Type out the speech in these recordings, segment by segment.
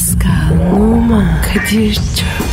Pascal, Oman, Kadir çok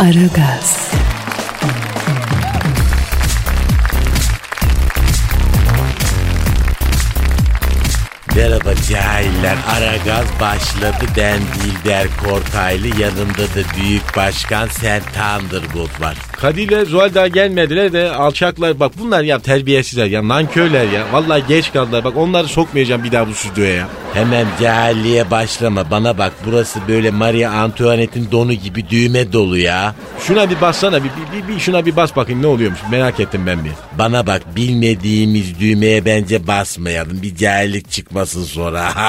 Aragaz, Merhaba cahiller. Aragaz başladı. Ben Dilber Kortaylı. Yanımda da Büyük Başkan Sen Thunderbolt var. Kadir'le Zuhal daha gelmediler de alçaklar. Bak bunlar ya terbiyesizler ya nankörler ya. Vallahi geç kaldılar. Bak onları sokmayacağım bir daha bu stüdyoya ya. Hemen cahilliğe başlama. Bana bak burası böyle Maria Antoinette'in donu gibi düğme dolu ya. Şuna bir bassana. Bir, bir, bir, bir şuna bir bas bakayım ne oluyormuş. Merak ettim ben bir. Bana bak bilmediğimiz düğmeye bence basmayalım. Bir cahillik çıkmasın sonra.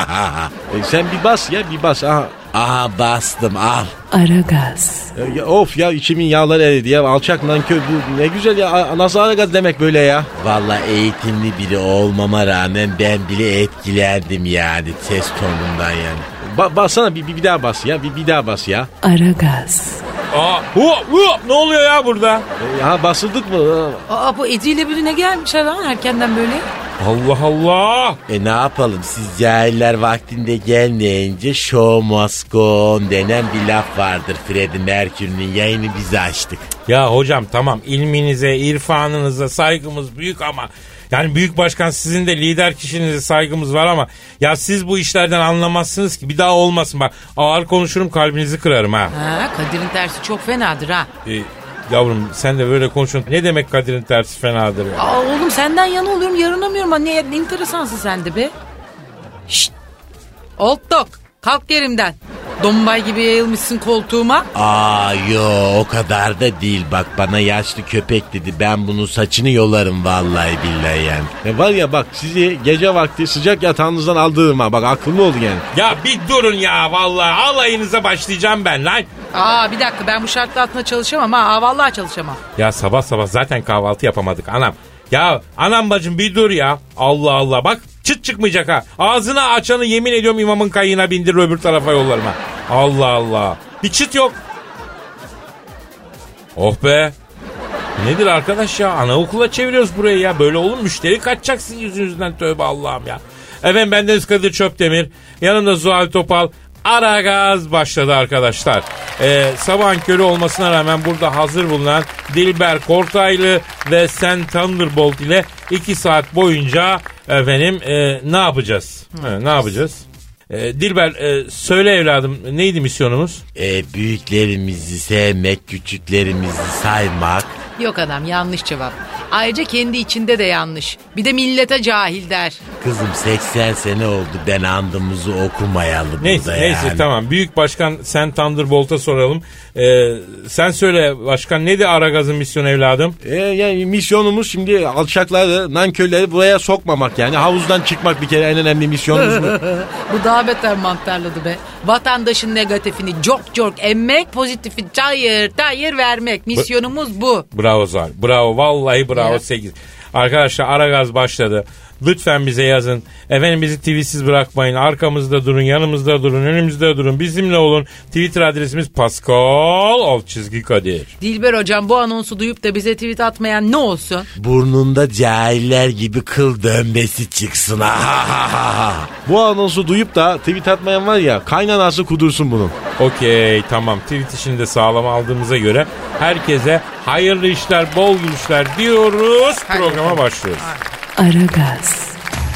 E, sen bir bas ya bir bas. Aha. Aha bastım al. Aragaz, E, ya of ya içimin yağları eridi ya. Alçak nankör bu ne güzel ya. Nasıl Aragaz demek böyle ya. Valla eğitimli biri olmama rağmen ben bile etkilendim yani ses tonundan yani. Ba- bassana bir, bir, bir daha bas ya. Bir, bir daha bas ya. Aragaz, Aa, hu, hu, ne oluyor ya burada? E, ha basıldık mı? Aa bu Edi ile biri ne gelmiş lan erkenden böyle? Allah Allah. E ne yapalım siz cahiller vaktinde gelmeyince show must go on denen bir laf vardır Freddie Mercury'nin yayını biz açtık. Ya hocam tamam ilminize, irfanınıza saygımız büyük ama yani büyük başkan sizin de lider kişinize saygımız var ama ya siz bu işlerden anlamazsınız ki bir daha olmasın bak ağır konuşurum kalbinizi kırarım ha. Ha Kadir'in tersi çok fenadır ha. E, yavrum sen de böyle konuşuyorsun ne demek Kadir'in tersi fenadır ya. Aa oğlum senden yana oluyorum yarınamıyorum. Ha, ne, ne enteresansın sen de be. Şşt. Old dog kalk yerimden. Dombay gibi yayılmışsın koltuğuma. Aa yo o kadar da değil bak bana yaşlı köpek dedi ben bunun saçını yolarım vallahi billahi yani. E, var ya bak sizi gece vakti sıcak yatağınızdan aldığım ha. Bak akıllı oldu yani. Ya bir durun ya vallahi alayınıza başlayacağım ben lan. Aa bir dakika ben bu şartlar altında çalışamam ha. Vallahi çalışamam. Ya sabah sabah zaten kahvaltı yapamadık anam. Ya anam bacım bir dur ya. Allah Allah bak çıt çıkmayacak ha. Ağzını açanı yemin ediyorum imamın kayığına bindir öbür tarafa yollarım ha. Allah Allah. Bir çıt yok. Oh be. Nedir arkadaş ya? Anaokula çeviriyoruz burayı ya. Böyle olur? Müşteri kaçacak sizin yüzünüzden tövbe Allah'ım ya. Efendim bendeniz Kadir Çöptemir. Yanımda Zuhal Topal. Ara gaz başladı arkadaşlar. Ee, sabahın körü olmasına rağmen burada hazır bulunan Dilber Kortaylı ve Sen Thunderbolt ile 2 saat boyunca efendim e, ne yapacağız? He, ne yapacağız? Ee, Dilber e, söyle evladım neydi misyonumuz? E, büyüklerimizi sevmek küçüklerimizi saymak. Yok adam yanlış cevap. Ayrıca kendi içinde de yanlış. Bir de millete cahil der. Kızım 80 sene oldu ben andımızı okumayalım Neyse burada neyse yani. tamam. Büyük başkan sen Thunderbolt'a soralım. Ee, sen söyle başkan neydi Aragaz'ın misyonu evladım? E, yani misyonumuz şimdi alçakları, nankörleri buraya sokmamak yani. Havuzdan çıkmak bir kere en önemli misyonumuz bu. Bu daha beter mantarladı be. Vatandaşın negatifini çok çok emmek, pozitifi çayır çayır vermek. Misyonumuz bu. Bravo Zar. Bravo vallahi bravo Ya. 8. Arkadaşlar Aragaz başladı. Lütfen bize yazın. Efendim bizi tweetsiz bırakmayın. Arkamızda durun, yanımızda durun, önümüzde durun. Bizimle olun. Twitter adresimiz Pascal alt çizgi Kadir. Dilber hocam bu anonsu duyup da bize tweet atmayan ne olsun? Burnunda cahiller gibi kıl dönmesi çıksın. bu anonsu duyup da tweet atmayan var ya kaynanası kudursun bunun. Okey tamam tweet işini de sağlam aldığımıza göre herkese hayırlı işler, bol gülüşler diyoruz. Programa başlıyoruz. Aragaz,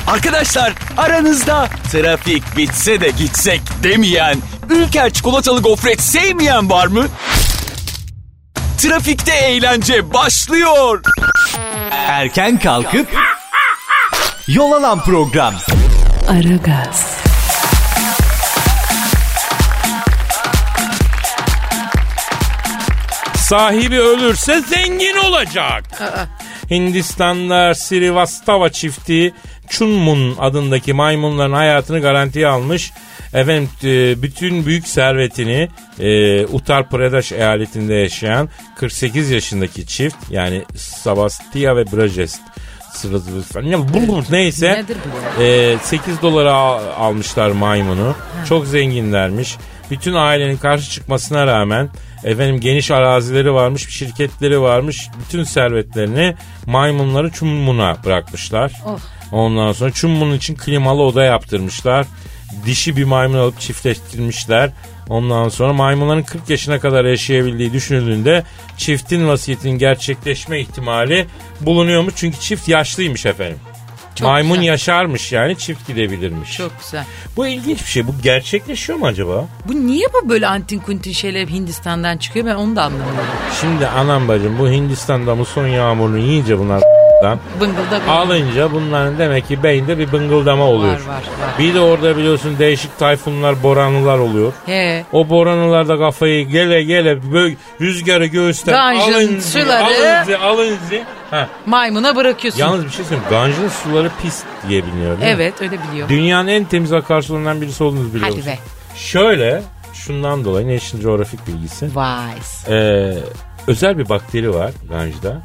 Arkadaşlar aranızda trafik bitse de gitsek demeyen, Ülker çikolatalı gofret sevmeyen var mı? Trafikte eğlence başlıyor. Erken kalkıp yol alan program. Aragaz, Sahibi ölürse zengin olacak. Hindistan'da Srivastava çifti Chunmun adındaki maymunların hayatını garantiye almış. Efendim e, bütün büyük servetini e, Uttar Pradesh eyaletinde yaşayan 48 yaşındaki çift yani Savastia ve Brajest neyse e, 8 dolara al- almışlar maymunu. Çok zenginlermiş. Bütün ailenin karşı çıkmasına rağmen efendim geniş arazileri varmış, şirketleri varmış. Bütün servetlerini maymunları Çummun'a bırakmışlar. Oh. Ondan sonra Çummun için klimalı oda yaptırmışlar. Dişi bir maymun alıp çiftleştirmişler. Ondan sonra maymunların 40 yaşına kadar yaşayabildiği düşünüldüğünde çiftin vasiyetinin gerçekleşme ihtimali bulunuyormuş. Çünkü çift yaşlıymış efendim. Çok Maymun güzel. yaşarmış yani çift gidebilirmiş. Çok güzel. Bu ilginç bir şey. Bu gerçekleşiyor mu acaba? Bu niye bu böyle antin kuntin şeyler Hindistan'dan çıkıyor ben onu da anlamıyorum. Şimdi anam bacım bu Hindistan'da muson yağmurunu yiyince bunlar Bıngıldak alınca bunların demek ki beyinde bir bıngıldama oluyor. var var var. Bir de orada biliyorsun değişik tayfunlar, boranlılar oluyor. He. O boranılar da kafayı gele gele böyle rüzgarı göğüsten Ganjın alınca, suları- alınca, alınca. Ha. Maymuna bırakıyorsun. Yalnız bir şey söyleyeyim. Ganjın suları pis diye biliniyor değil mi? Evet öyle biliyorum. Dünyanın en temiz akarsularından birisi olduğunuzu biliyorsunuz. Hadi be. Şöyle şundan dolayı National Geographic bilgisi. Vay. Ee, özel bir bakteri var Ganj'da.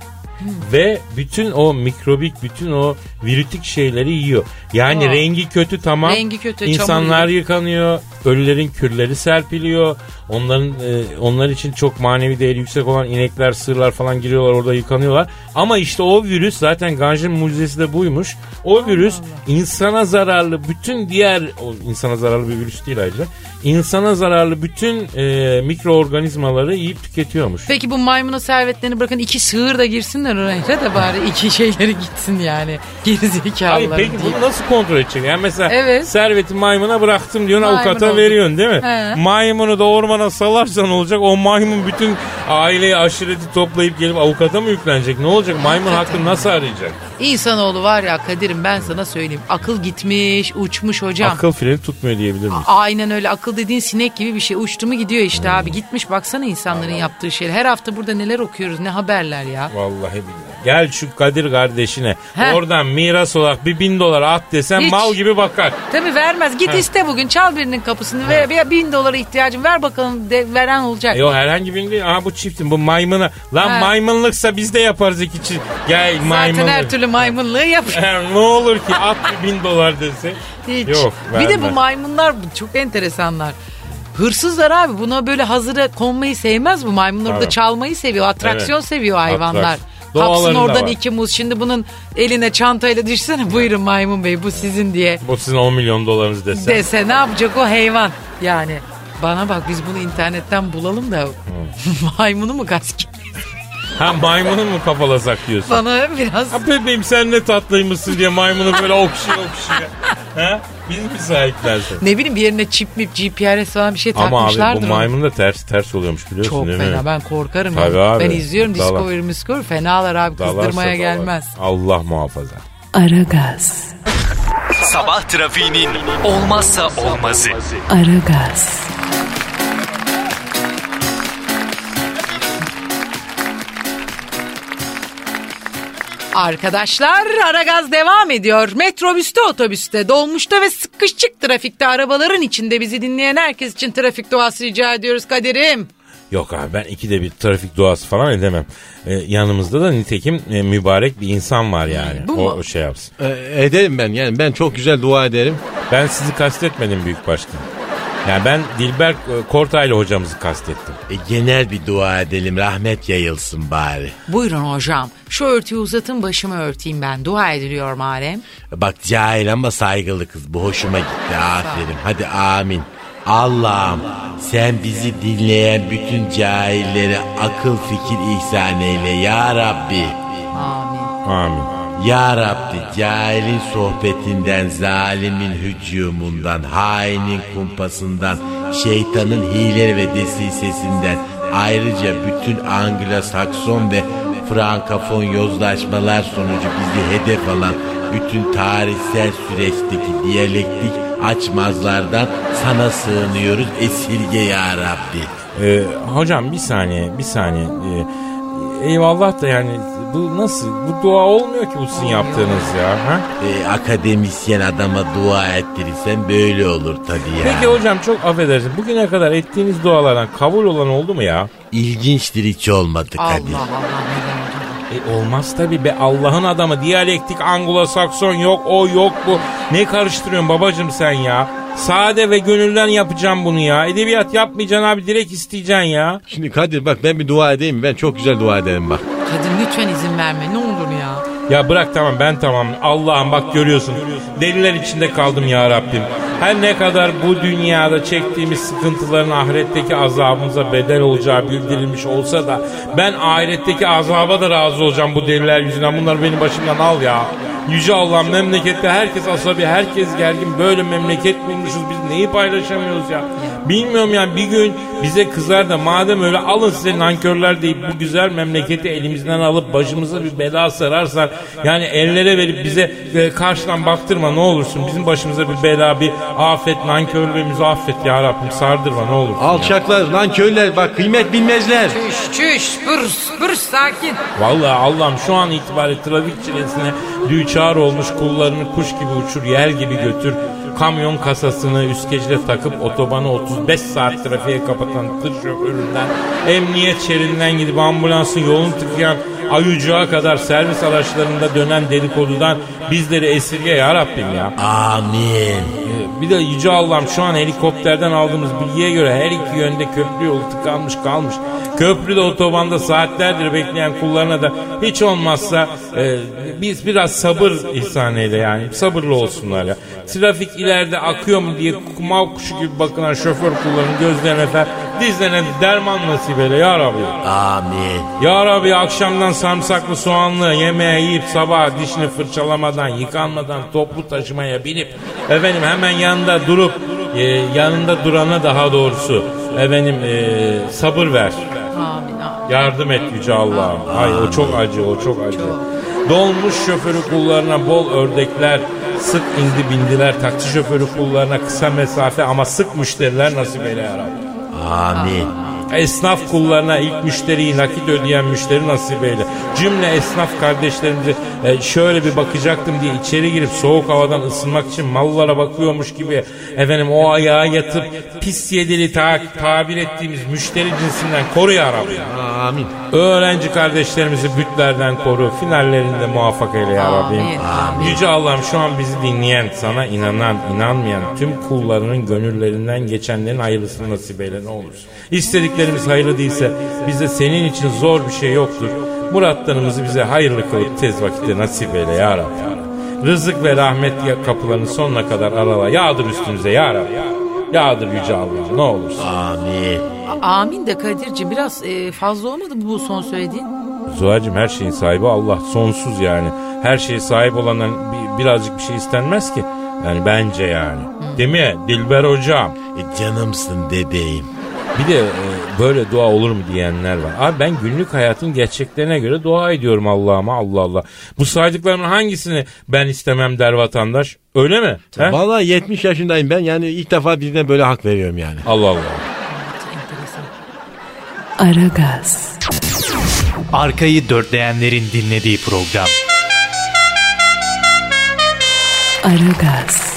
Ve bütün o mikrobik, bütün o virütik şeyleri yiyor. Yani Aa. rengi kötü tamam. Rengi kötü, İnsanlar çamur yıkanıyor. Ölülerin kürleri serpiliyor. Onların e, onlar için çok manevi değeri yüksek olan inekler, sığırlar falan giriyorlar orada yıkanıyorlar. Ama işte o virüs zaten Ganj'ın mucizesi de buymuş. O virüs insana zararlı bütün diğer o insana zararlı bir virüs değil ayrıca. İnsana zararlı bütün e, mikroorganizmaları yiyip tüketiyormuş. Peki bu maymuna servetlerini bırakın iki sığır da girsinler oraya da bari iki şeyleri gitsin yani. Gerizekalılar Hayır peki deyip. bunu nasıl kontrol edecek? Yani mesela Evet. serveti maymuna bıraktım diyorsun Maymun avukata oldu. veriyorsun değil mi? He. Maymunu da ormana salarsan olacak o maymun bütün aileyi aşireti toplayıp gelip avukata mı yüklenecek? Ne olacak? Maymun hakkını nasıl arayacak? İnsanoğlu var ya Kadir'im ben sana söyleyeyim. Akıl gitmiş, uçmuş hocam. Akıl freni tutmuyor diyebilir miyiz? Aynen öyle akıl dediğin sinek gibi bir şey. Uçtu mu gidiyor işte Hmm. abi. Gitmiş baksana insanların yaptığı şeyler. Her hafta burada neler okuyoruz ne haberler ya. Vallahi billahi. Gel şu Kadir kardeşine He. oradan miras olarak bir bin dolar at desen Hiç. mal gibi bakar. Tabii vermez. Git iste bugün çal birinin kapısını ve bir bin dolara ihtiyacım ver bakalım de, veren olacak. Yok herhangi birini değil. Aha bu çiftin bu maymuna. Lan He. maymunluksa biz de yaparız iki çift. Gel Zaten maymunluk. her türlü maymunluğu yap. ne olur ki at bin dolar dese. Hiç. Yok, bir de bu vermez. maymunlar çok enteresanlar. Hırsızlar abi buna böyle hazıra konmayı sevmez bu maymunlar Tabii. çalmayı seviyor atraksiyon Evet. seviyor hayvanlar. Atraksiyon. Kapsın oradan var. iki muz şimdi bunun eline çantayla düşsene buyurun maymun bey bu sizin diye Bu sizin 10 milyon dolarınız dese. dese ne yapacak o hayvan yani. Bana bak biz bunu internetten bulalım da maymunu mu kaç Ha maymunu mu kafalasak diyorsun? Bana biraz Ha bebeğim sen ne tatlıymışsın diye maymunu böyle okşuyor okşuyor. ha? Biz mi sahiplensin? ne bileyim bir yerine çip mip GPRS falan bir şey Ama abi takmışlardır. bu onu. maymun da ters ters oluyormuş biliyorsun Çok değil fena mi? ben korkarım. Tabii ya. abi. Ben izliyorum Dalar. Discovery Discovery fenalar abi Dalarsa kızdırmaya dalar. gelmez. Allah muhafaza. Aragaz, Sabah trafiğinin olmazsa olmazı. Aragaz, Arkadaşlar Aragaz devam ediyor. Metrobüste, otobüste, dolmuşta ve sıkışık trafikte arabaların içinde bizi dinleyen herkes için trafik duası rica ediyoruz Kadir'im. Yok abi ben ikide bir trafik duası falan edemem. Ee, yanımızda da nitekim e, mübarek bir insan var yani. Bu o, mu? o şey yapsın. E, ederim ben yani ben çok güzel dua ederim. Ben sizi kastetmedim büyük başkan. Yani ben Dilber e, Kortaylı hocamızı kastettim. E, genel bir dua edelim rahmet yayılsın bari. Buyurun hocam. Şu örtüyü uzatın başımı örteyim ben. Dua ediliyor malem. Bak cahil ama saygılı kız bu hoşuma gitti aferin hadi amin. Allah'ım sen bizi dinleyen bütün cahillere akıl fikir ihsan eyle ya Rabbi. Amin. Amin. Ya Rabbi cahilin sohbetinden, zalimin hücumundan, hainin kumpasından, şeytanın hile ve desisesinden, ayrıca bütün Anglo-Sakson ve Frankafon yozlaşmalar sonucu bizi hedef alan bütün tarihsel süreçteki diyalektik açmazlardan sana sığınıyoruz esirge ya Rabbi. Ee, hocam bir saniye bir saniye. Ee, eyvallah da yani bu nasıl? Bu dua olmuyor ki bu sizin yaptığınız ya. Ha? E, akademisyen adama dua ettirirsen böyle olur tabii ya. Peki hocam çok affedersin. Bugüne kadar ettiğiniz dualardan kabul olan oldu mu ya? İlginçtir hiç olmadı Allah Kadir. Allah neden oldu? E olmaz tabi be Allah'ın adamı. Diyalektik Anglo-Sakson yok o yok bu. Ne karıştırıyorsun babacım sen ya? Sade ve gönülden yapacağım bunu ya. Edebiyat yapmayacaksın abi direkt isteyeceksin ya. Şimdi Kadir bak ben bir dua edeyim mi? Ben çok güzel dua ederim bak. Kadir lütfen izin verme ne olur ya. Ya bırak tamam ben tamam. Allah'ım bak görüyorsun. Deliler içinde kaldım ya Rabbim. Her ne kadar bu dünyada çektiğimiz sıkıntıların ahiretteki azabımıza bedel olacağı bildirilmiş olsa da ben ahiretteki azaba da razı olacağım bu deliler yüzünden. Bunları benim başımdan al ya. Yüce Allah memlekette herkes asabi, herkes gergin. Böyle memleket bulmuşuz biz neyi paylaşamıyoruz ya. Bilmiyorum yani bir gün bize kızar da madem öyle alın size nankörler deyip bu güzel memleketi elimizden alıp başımıza bir bela sararsan yani ellere verip bize e, karşıdan baktırma ne olursun bizim başımıza bir bela bir afet nankörlüğümüzü affet ya Rabbim sardırma ne olursun. ya. Alçaklar lan köyler bak kıymet bilmezler. Çüş çüş bırs bırs sakin. Vallahi Allah'ım şu an itibariyle trafik çilesine düçar olmuş kullarını kuş gibi uçur yer gibi götür. Kamyon kasasını üst gecede takıp otobanı 35 saat trafiğe kapatan tır şoföründen, emniyet şeridinden gidip ambulansın yolunu tıkayan ayucuğa kadar servis araçlarında dönen dedikodudan bizleri esirge ya Rabbim ya. Amin. Bir de Yüce Allah'ım şu an helikopterden aldığımız bilgiye göre her iki yönde köprü yolu tıkanmış kalmış. Köprüde otobanda saatlerdir bekleyen kullarına da hiç olmazsa e, biz biraz sabır ihsan eyle yani. Sabırlı olsunlar ya. Trafik ileride akıyor mu diye kumav kuşu gibi bakınan şoför kullarının gözlerine fer dizlerine derman nasip eyle ya Rabbi. Amin. Ya Rabbi akşamdan sarımsaklı soğanlı yemeği yiyip sabah dişini fırçalamadan, yıkanmadan toplu taşımaya binip efendim hemen yanında durup e, yanında durana daha doğrusu efendim e, sabır ver. Amin amin. Yardım et Yüce Allah'ım. Ay o çok acı, o çok acı. Dolmuş şoförü kullarına bol ördekler, sık indi bindiler. Taksi şoförü kullarına kısa mesafe ama sık müşteriler nasip eyle ya Rabbi. Amin. Esnaf kullarına ilk müşteriyi nakit ödeyen müşteri nasip eyle. Cümle esnaf kardeşlerimize e, şöyle bir bakacaktım diye içeri girip soğuk havadan ısınmak için mallara bakıyormuş gibi efendim o ayağa yatıp pis yedili ta- tabir ettiğimiz müşteri cinsinden koru ya Rabbi. Amin. Öğrenci kardeşlerimizi bütlerden koru. Finallerinde muvaffak eyle ya Rabbim. Amin. Yüce Allah'ım şu an bizi dinleyen, sana inanan, inanmayan tüm kullarının gönüllerinden geçenlerin hayırlısını nasip eyle ne olursun. İstediklerimiz hayırlı değilse bize senin için zor bir şey yoktur. Muratlarımızı bize hayırlı kılıp tez vakitte nasip eyle ya Rabbi. Rızık ve rahmet kapılarını sonuna kadar arala. Yağdır üstümüze ya Rabbi. Yağdır Yüce Allah'ım ne olursun. Amin. Amin de Kadir'ciğim biraz e, fazla olmadı mı bu son söylediğin? Zuhal'cığım her şeyin sahibi Allah. Sonsuz yani. Her şeye sahip olandan bir, birazcık bir şey istenmez ki. Yani bence yani. Değil mi Dilber hocam? E, canımsın dedeyim. Bir de e, böyle dua olur mu diyenler var. Abi ben günlük hayatın gerçeklerine göre dua ediyorum Allah'ıma Allah Allah. Bu saydıklarımın hangisini ben istemem der vatandaş? Öyle mi? He? Vallahi 70 yaşındayım ben yani ilk defa birine böyle hak veriyorum yani. Allah Allah. Aragaz, Arkayı dörtleyenlerin dinlediği program. Aragaz,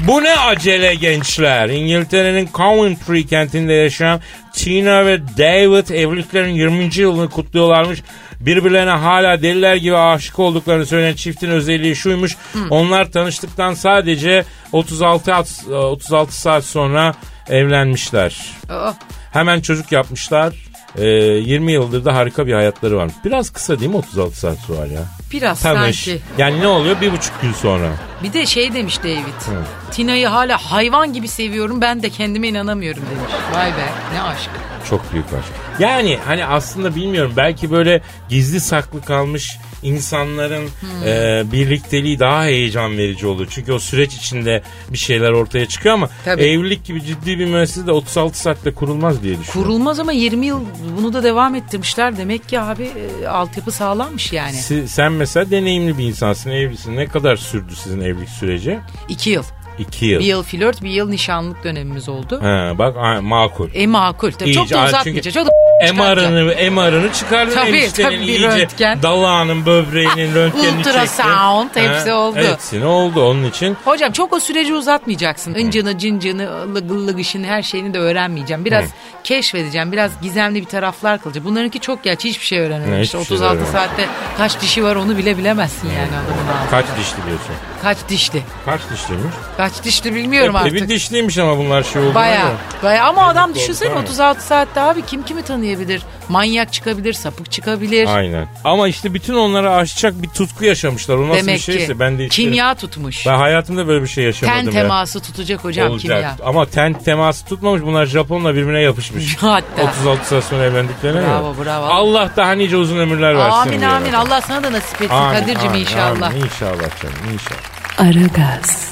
Bu ne acele gençler? İngiltere'nin Coventry kentinde yaşayan Tina ve David evliliklerin 20. yılını kutluyorlarmış. Birbirlerine hala deliler gibi aşık olduklarını söyleyen çiftin özelliği şuymuş. Onlar tanıştıktan sadece 36 at- 36 saat sonra evlenmişler. Aa, Hemen çocuk yapmışlar. Ee, 20 yıldır da harika bir hayatları var. Biraz kısa değil mi 36 saat sonra ya? Biraz Tanış. sanki. Yani ne oluyor? Bir buçuk gün sonra. Bir de şey demiş David. Tina'yı hala hayvan gibi seviyorum ben de kendime inanamıyorum demiş. Vay be ne aşk. Çok büyük aşk. Yani hani aslında bilmiyorum belki böyle gizli saklı kalmış insanların e, birlikteliği daha heyecan verici olur. Çünkü o süreç içinde bir şeyler ortaya çıkıyor ama Tabii. evlilik gibi ciddi bir müessese de 36 saatte kurulmaz diye düşünüyorum. Kurulmaz ama 20 yıl bunu da devam ettirmişler. Demek ki abi e, altyapı sağlammış yani. Si- sen mesela deneyimli bir insansın, evlisin. Ne kadar sürdü sizin evlilik süreci? 2 yıl. İki yıl. Bir yıl flört bir yıl nişanlık dönemimiz oldu. He, bak makul. E makul. Tabii çok İyice, da ha, uzatmayacak. çünkü Çok da. MR'ını, MR'ını çıkardın Tabii, eniştenin tabii, iyice. röntgen. Dalağının, böbreğinin röntgenini çekti. Ultrasound, hepsi He, oldu. Hepsini oldu onun için. Hocam çok o süreci uzatmayacaksın. Incını, cincini, lıgı lıgışını her şeyini de öğrenmeyeceğim. Biraz keşfedeceğim. Biraz gizemli bir taraflar kılacağım. Bunlarınki çok gerçi hiçbir şey Ne, öğrenememiş. şey 36 öğrenemem. saatte kaç dişi var onu bile bilemezsin yani adamın ağzında. Kaç dişli diyorsun? Kaç dişli? Kaç dişliymiş? Kaç dişli bilmiyorum Epey artık. bir dişliymiş ama bunlar şey oldu. Baya baya ama adam düşünsene oldu, 36 saatte abi kim kimi tanıyabilir? Manyak çıkabilir, sapık çıkabilir. Aynen. Ama işte bütün onları aşacak bir tutku yaşamışlar. O nasıl Demek bir şeyse ki ben de isterim. kimya tutmuş. Ben hayatımda böyle bir şey yaşamadım Ten ya. teması tutacak hocam Olacak. kimya. Ama ten teması tutmamış. Bunlar Japonla birbirine yapışmış. Hatta. 36 saat sonra evlendiklerine Bravo, göre. bravo. Allah daha nice uzun ömürler versin. Amin amin. Allah sana da nasip etsin Amin, Kadir'cim amin, inşallah. Amin, inşallah canım inşallah. Aragaz,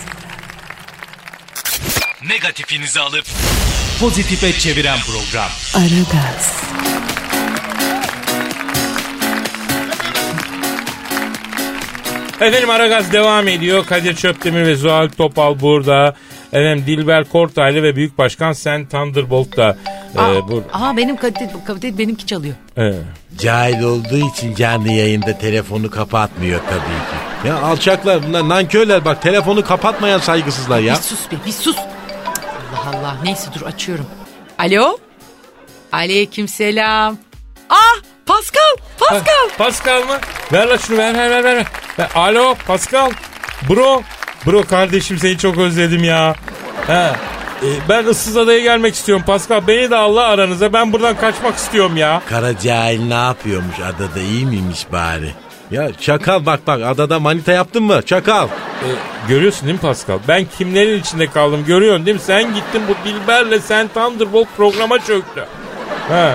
Negatifinizi alıp pozitife çeviren program. Aragaz, Efendim Aragaz devam ediyor. Kadir Çöptemir ve Zuhal Topal burada. Efendim Dilber Kortaylı ve Büyük Başkan Sen Thunderbolt da e, Aa, burada. aa, benim Kadir, Kadir benimki çalıyor. E, Cahil olduğu için canlı yayında telefonu kapatmıyor tabii ki. Ya alçaklar bunlar nankörler bak telefonu kapatmayan saygısızlar ya. Bir sus be bir sus. Allah neyse dur açıyorum. Alo? Aleyküm selam. Ah Pascal Pascal. Pascal mı? Ver la şunu ver ver ver ver. ver. Alo Pascal. Bro. Bro kardeşim seni çok özledim ya. He. E, ben ıssız adaya gelmek istiyorum Pascal. Beni de Allah aranıza. Ben buradan kaçmak istiyorum ya. Kara cahil ne yapıyormuş adada iyi miymiş bari? Ya çakal bak bak adada manita yaptın mı çakal. E, görüyorsun değil mi Pascal? Ben kimlerin içinde kaldım görüyorsun değil mi? Sen gittin bu Dilber'le sen Thunderbolt programa çöktü. Ha.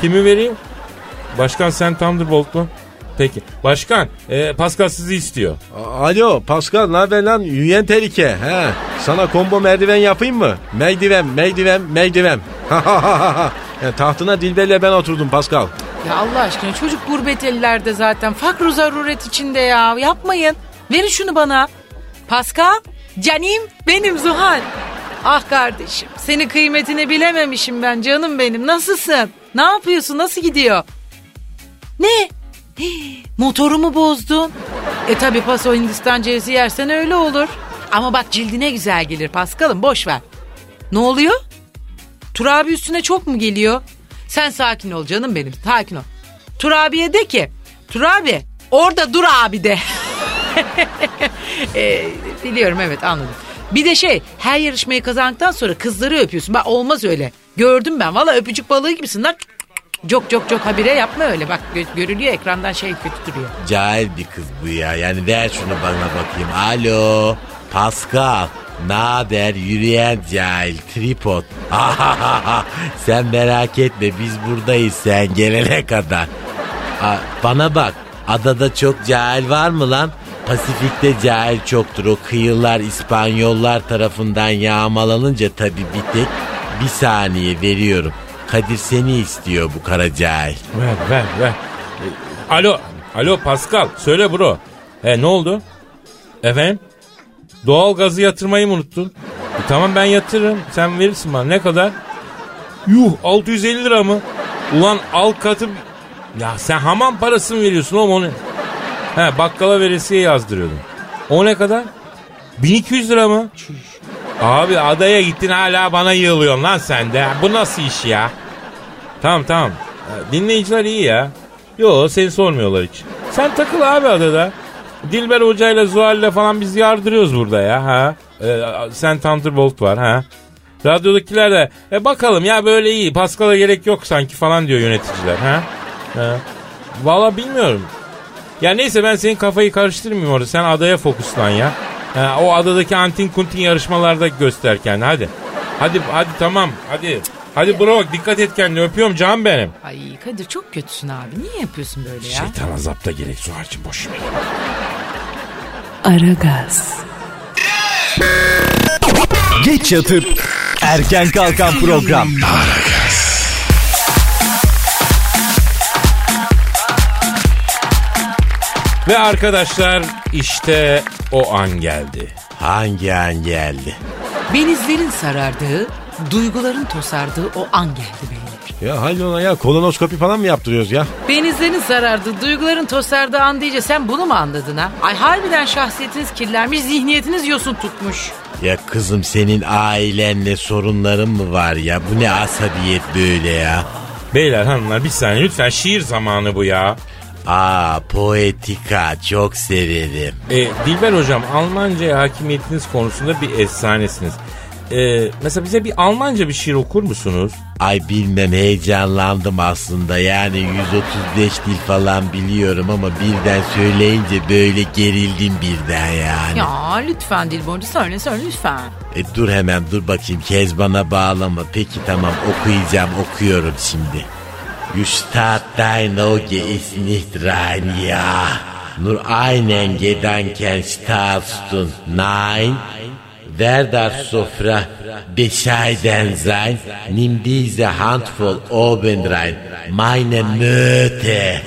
Kimi vereyim? Başkan sen Thunderbolt mu? Peki. Başkan e, Pascal sizi istiyor. Alo Pascal ne haber lan? Yürüyen tehlike. He. Sana combo merdiven yapayım mı? Merdiven, merdiven, merdiven. yani tahtına Dilber'le ben oturdum Pascal. Ya Allah aşkına çocuk gurbet ellerde zaten. Fakru zaruret içinde ya. Yapmayın. Verin şunu bana. Pascal, canim benim Zuhal. Ah kardeşim seni kıymetini bilememişim ben canım benim. Nasılsın? Ne yapıyorsun? Nasıl gidiyor? Ne? Motorumu bozdun. E tabi paso Hindistan cevizi yersen öyle olur. Ama bak cildine güzel gelir Paskal'ım boş ver. Ne oluyor? Turabi üstüne çok mu geliyor? Sen sakin ol canım benim sakin ol. Turabi'ye de ki Turabi orada dur abi de. E, biliyorum evet anladım. Bir de şey her yarışmayı kazandıktan sonra kızları öpüyorsun. Bak olmaz öyle. Gördüm ben valla öpücük balığı gibisin lan. Çok çok çok habire yapma öyle. Bak gö- görülüyor ekrandan şey kötü duruyor. Cahil bir kız bu ya. Yani ver şunu bana bakayım. Alo Pascal. Ne haber yürüyen cahil tripod. sen merak etme biz buradayız sen gelene kadar. Aa, bana bak adada çok cahil var mı lan? Pasifik'te cahil çoktur. O kıyılar İspanyollar tarafından yağmalanınca tabii bir tek bir saniye veriyorum. Kadir seni istiyor bu kara cahil. Ver ver ver. Alo. Alo Pascal. Söyle bro. E ne oldu? Efendim? Doğal gazı yatırmayı mı unuttun? E, tamam ben yatırırım. Sen verirsin bana. Ne kadar? Yuh 650 lira mı? Ulan al katı... Ya sen hamam parası mı veriyorsun oğlum onu? He bakkala veresiye yazdırıyordum. O ne kadar? 1200 lira mı? Abi adaya gittin hala bana yığılıyorsun lan sen de. Bu nasıl iş ya? Tamam tamam. Dinleyiciler iyi ya. Yo seni sormuyorlar hiç. Sen takıl abi adada. Dilber Hoca ile Zuhal'le falan biz yardırıyoruz burada ya. Ha? Ee, sen Thunderbolt var ha. Radyodakiler de e bakalım ya böyle iyi Pascal'a gerek yok sanki falan diyor yöneticiler ha. ha. Valla bilmiyorum. Ya neyse ben senin kafayı karıştırmayayım orada. Sen adaya fokuslan ya. Ha, o adadaki antin kuntin yarışmalarda göster kendini hadi. Hadi hadi tamam hadi. Hadi bro dikkat et kendine öpüyorum canım benim. Ay Kadir çok kötüsün abi. Niye yapıyorsun böyle ya? Şeytan azapta gerek Zuhal'cığım boş ver. Aragaz, Geç yatıp erken kalkan program. Ve arkadaşlar işte o an geldi. Hangi an geldi? Benizlerin sarardığı, duyguların tosardığı o an geldi beyler. Ya haydi ona ya kolonoskopi falan mı yaptırıyoruz ya? Benizlerin sarardığı, duyguların tosardığı an deyince sen bunu mu anladın ha? Ay harbiden şahsiyetiniz kirlenmiş, zihniyetiniz yosun tutmuş. Ya kızım senin ailenle sorunların mı var ya? Bu ne asabiyet böyle ya? Beyler hanımlar bir saniye lütfen şiir zamanı bu ya. Aa poetika çok severim. E, Dilber hocam Almanca'ya hakimiyetiniz konusunda bir efsanesiniz. E, mesela bize bir Almanca bir şiir okur musunuz? Ay bilmem heyecanlandım aslında yani 135 dil falan biliyorum ama birden söyleyince böyle gerildim birden yani. Ya lütfen Dilborcu söyle söyle lütfen. E dur hemen dur bakayım Kezban'a bağlama. Peki tamam okuyacağım okuyorum şimdi. Gestart dein Auge ist nicht rein, ja. Nur einen Gedanken starrst. Nein, wer das Sofra bescheiden sein, nimm diese Handvoll oben rein. Meine Möte.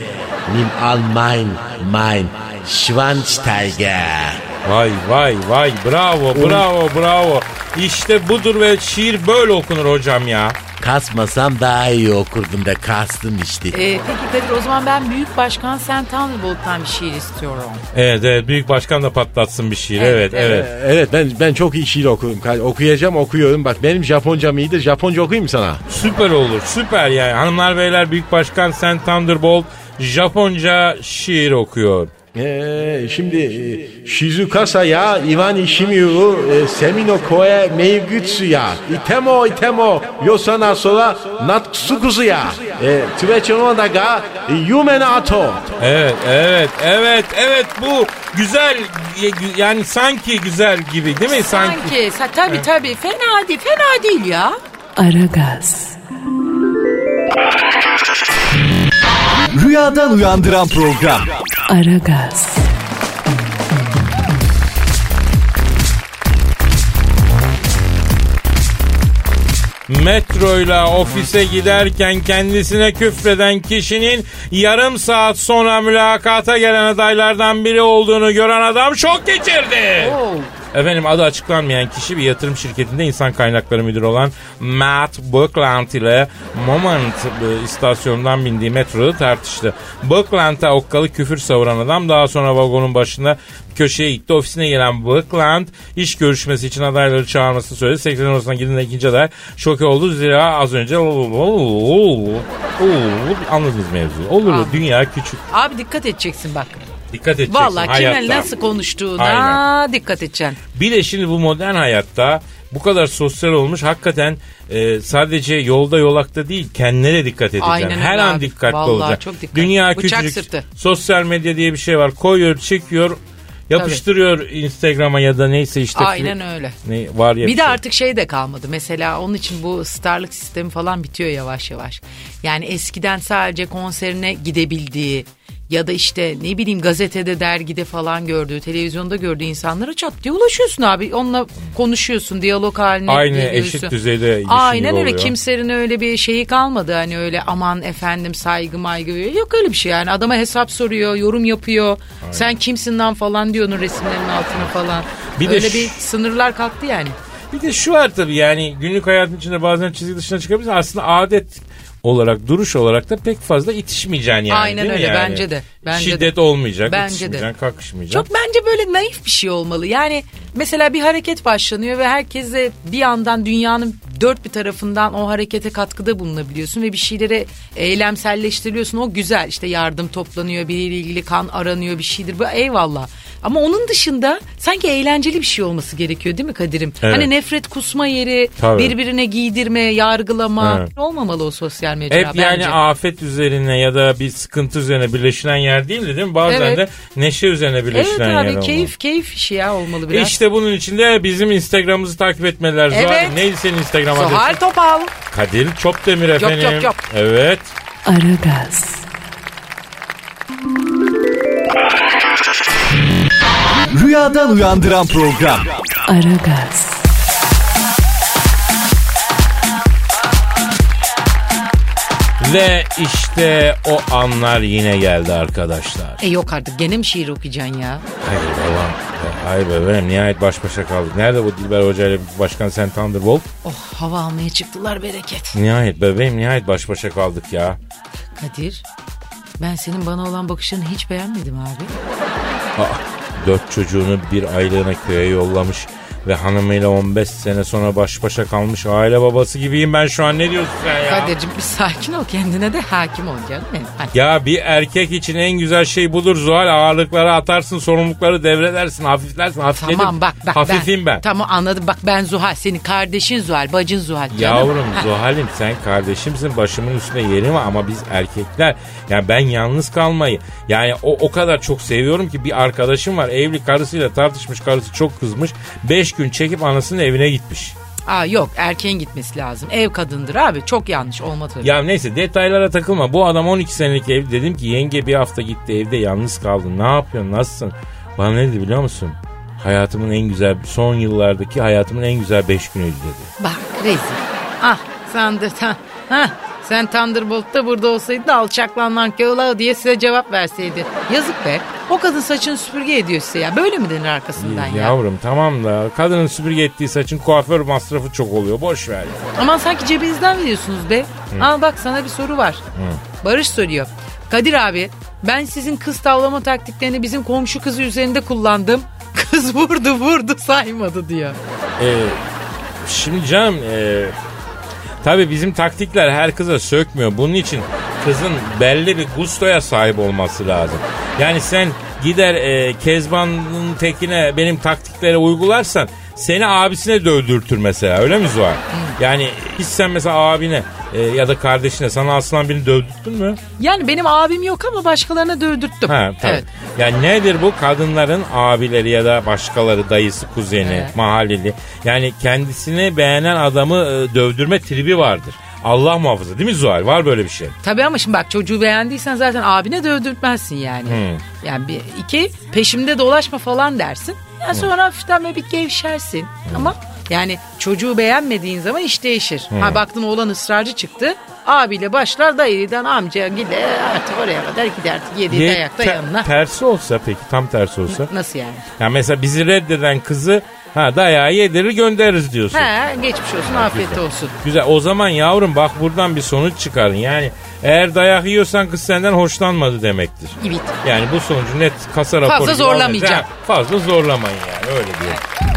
Nimm all mein, mein Schwanzsteiger. Vay vay vay bravo bravo bravo. İşte budur ve şiir böyle okunur hocam ya. Kasmasam daha iyi okurdum da kastım işte. Ee, peki Kadir o zaman ben Büyük Başkan Sen Thunderbolt'tan bir şiir istiyorum. Evet evet büyük başkan da patlatsın bir şiir evet Evet, evet. Evet ben ben çok iyi şiir okuyorum. Ka- Okuyacağım okuyorum. Bak benim Japoncam iyidir. Japonca okuyayım mı sana? Süper olur süper yani hanımlar beyler büyük başkan Sen Thunderbolt Japonca şiir okuyor. Ee, şimdi e, Shizukasa ya Ivan Ishimiyu e, Semino Koe Meigutsu ya. Itemo Itemo. Yosana Sora Natsukusu ya. E, Tsubechono Daga e, Yume no Ato. Evet evet evet evet. Bu güzel yani sanki güzel gibi değil mi? Sanki? Sanki, sa- tabii tabii. Fena değil, fena değil ya. Aragaz, Rüyadan uyandıran program. Aragaz, Metroyla ofise giderken kendisine küfreden kişinin yarım saat sonra mülakata gelen adaylardan biri olduğunu gören adam şok geçirdi. Efendim adı açıklanmayan kişi bir yatırım şirketinde insan kaynakları müdürü olan Matt Buckland ile Moment e, istasyonundan bindiği metroda tartıştı. Buckland'a okkalı küfür savuran adam daha sonra vagonun başında köşeye gitti. Ofisine gelen Buckland iş görüşmesi için adayları çağırmasını söyledi. Sekreter odasına girdiğinde ikinci aday şoke oldu. Zira az önce anladınız mevzuyu. Olur Anladım. dünya küçük. Abi dikkat edeceksin bak. Dikkat edeceksin Vallahi hayatta. kiminle nasıl konuştuğuna Aynen. dikkat edeceksin. Bir de şimdi bu modern hayatta bu kadar sosyal olmuş hakikaten e, sadece yolda yolakta değil kendine dikkat edeceksin. Aynen Her öyle an abi. dikkatli Vallahi olacaksın. çok dikkat. Dünya Bıçak küçücük. sırtı. Sosyal medya diye bir şey var. Koyuyor, çekiyor, yapıştırıyor Instagram'a ya da neyse işte. Aynen öyle. Ne var ya Bir bir de şey. artık şey de kalmadı. Mesela onun için bu starlık sistemi falan bitiyor yavaş yavaş. Yani eskiden sadece konserine gidebildiği ya da işte ne bileyim gazetede, dergide falan gördüğü, televizyonda gördüğü insanlara çat diye ulaşıyorsun abi. Onunla konuşuyorsun, diyalog haline Aynı geliyorsun. eşit düzeyde Aynen öyle. oluyor. Kimsenin öyle bir şeyi kalmadı. Hani öyle aman efendim saygı maygı. Yok öyle bir şey yani. Adama hesap soruyor, yorum yapıyor. Sen kimsin lan falan diyor onun resimlerinin altına falan. Bir de öyle ş- bir sınırlar kalktı yani. Bir de şu var tabii yani günlük hayatın içinde bazen çizgi dışına çıkabilirsin. Aslında adet olarak duruş olarak da pek fazla itişmeyeceksin yani. Aynen değil mi öyle, yani? bence de, bence Şiddet de. olmayacak, Bence de. itişmeyeceksin, kakışmayacaksın. Çok bence böyle naif bir şey olmalı. Yani mesela bir hareket başlanıyor ve herkese bir yandan dünyanın dört bir tarafından o harekete katkıda bulunabiliyorsun ve bir şeylere eylemselleştiriliyorsun. O güzel işte yardım toplanıyor, biriyle ilgili kan aranıyor bir şeydir. Bu eyvallah. Ama onun dışında sanki eğlenceli bir şey olması gerekiyor değil mi Kadir'im? Evet. Hani nefret kusma yeri, Tabii. birbirine giydirme, yargılama Evet. olmamalı o sosyal medya Hep yani bence. afet üzerine ya da bir sıkıntı üzerine birleşilen yer değil değil mi? Bazen Evet. de neşe üzerine Evet birleşilen yer abi olmalı. keyif keyif işi ya olmalı biraz. İşte bunun için de bizim Instagram'ımızı takip etmeliler. Zuhal, Evet. neydi senin Instagram Zuhal adresin? Topal. Kadir Çopdemir efendim. yok, yok. Evet. Aragaz, Rüyadan uyandıran program. Aragaz, Ve işte o anlar yine geldi arkadaşlar. E yok artık gene mi şiir okuyacaksın ya? Hayır babam Ay bebeğim nihayet baş başa kaldık. Nerede bu Dilber Hoca ile Başkan Sen Thunderbolt? Oh hava almaya çıktılar bereket. Nihayet bebeğim nihayet baş başa kaldık ya. Kadir ben senin bana olan bakışını hiç beğenmedim abi. Aa, dört çocuğunu bir aylığına köye yollamış ve hanımıyla 15 sene sonra baş başa kalmış aile babası gibiyim ben şu an ne diyorsun sen ya? Kadir'cim bir sakin ol kendine de hakim ol canım benim. Hadi. Ya bir erkek için en güzel şey budur Zuhal ağırlıkları atarsın sorumlulukları devredersin hafiflersin hafifledim. Tamam bak bak Hafifim ben. Tamam anladım bak ben Zuhal senin kardeşin Zuhal bacın Zuhal. canım. Yavrum Ha. Zuhal'im sen kardeşimsin başımın üstünde yerim var ama biz erkekler yani ben yalnız kalmayı yani o, o kadar çok seviyorum ki bir arkadaşım var evli karısıyla tartışmış karısı çok kızmış 5 gün çekip anasının evine gitmiş. Aa yok erkeğin gitmesi lazım. Ev kadındır abi çok yanlış olma tabii. Ya neyse detaylara takılma bu adam 12 senelik evli dedim ki yenge bir hafta gitti evde yalnız kaldın ne yapıyorsun nasılsın bana ne dedi biliyor musun? Hayatımın en güzel son yıllardaki hayatımın en güzel 5 günüydü dedi. Bak rezil. Ah sen, ha, sen Thunderbolt'ta burada olsaydın da alçaklanan köla diye size cevap verseydi. Yazık be. O kadın saçını süpürge ediyor size ya. Böyle mi denir arkasından ya? Yavrum tamam da kadının süpürge ettiği saçın kuaför masrafı çok oluyor boş ver. Aman sanki cebinizden veriyorsunuz be. Al bak sana bir soru var. Barış soruyor. Kadir abi ben sizin kız tavlama taktiklerini bizim komşu kızı üzerinde kullandım. Kız vurdu vurdu saymadı diyor. Ee, şimdi canım e, tabii bizim taktikler her kıza sökmüyor. Bunun için kızın belli bir gustoya sahip olması lazım. Yani sen gider e, Kezban'ın tekine benim taktikleri uygularsan seni abisine dövdürtür mesela öyle mi Zuhal? Yani hiç sen mesela abine e, ya da kardeşine sana aslan birini dövdürttün mü? Yani benim abim yok ama başkalarına dövdürttüm. Ha, tabii. Evet. Yani nedir bu? Kadınların abileri ya da başkaları, dayısı, kuzeni, Evet. mahalleli. Yani kendisini beğenen adamı e, dövdürme tribi vardır. Allah muhafaza değil mi Zuhal? Var böyle bir şey. Tabii ama şimdi bak çocuğu beğendiysen zaten abine dövdürtmezsin yani. Yani bir iki peşimde dolaşma falan dersin. Ya sonra hafiften böyle bir gevşersin. Ama yani çocuğu beğenmediğin zaman iş değişir. Ha baktın oğlan ısrarcı çıktı. Abiyle başlar dayıdan amca gider artık oraya kadar gider. Yediği Ye- dayakta te- yanına. Tersi olsa peki tam tersi olsa. Nasıl yani? Ya mesela bizi reddeden kızı ha dayağı yedirir göndeririz diyorsun. He geçmiş olsun afiyet olsun. Güzel o zaman yavrum bak buradan bir sonuç çıkarın. Yani eğer dayak yiyorsan kız senden hoşlanmadı demektir. Evet. Yani bu sonucu net kasa raporu gibi zorlamayacağım. Ha, Fazla zorlamayın yani öyle diyor. Pascal,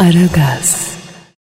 Aragaz.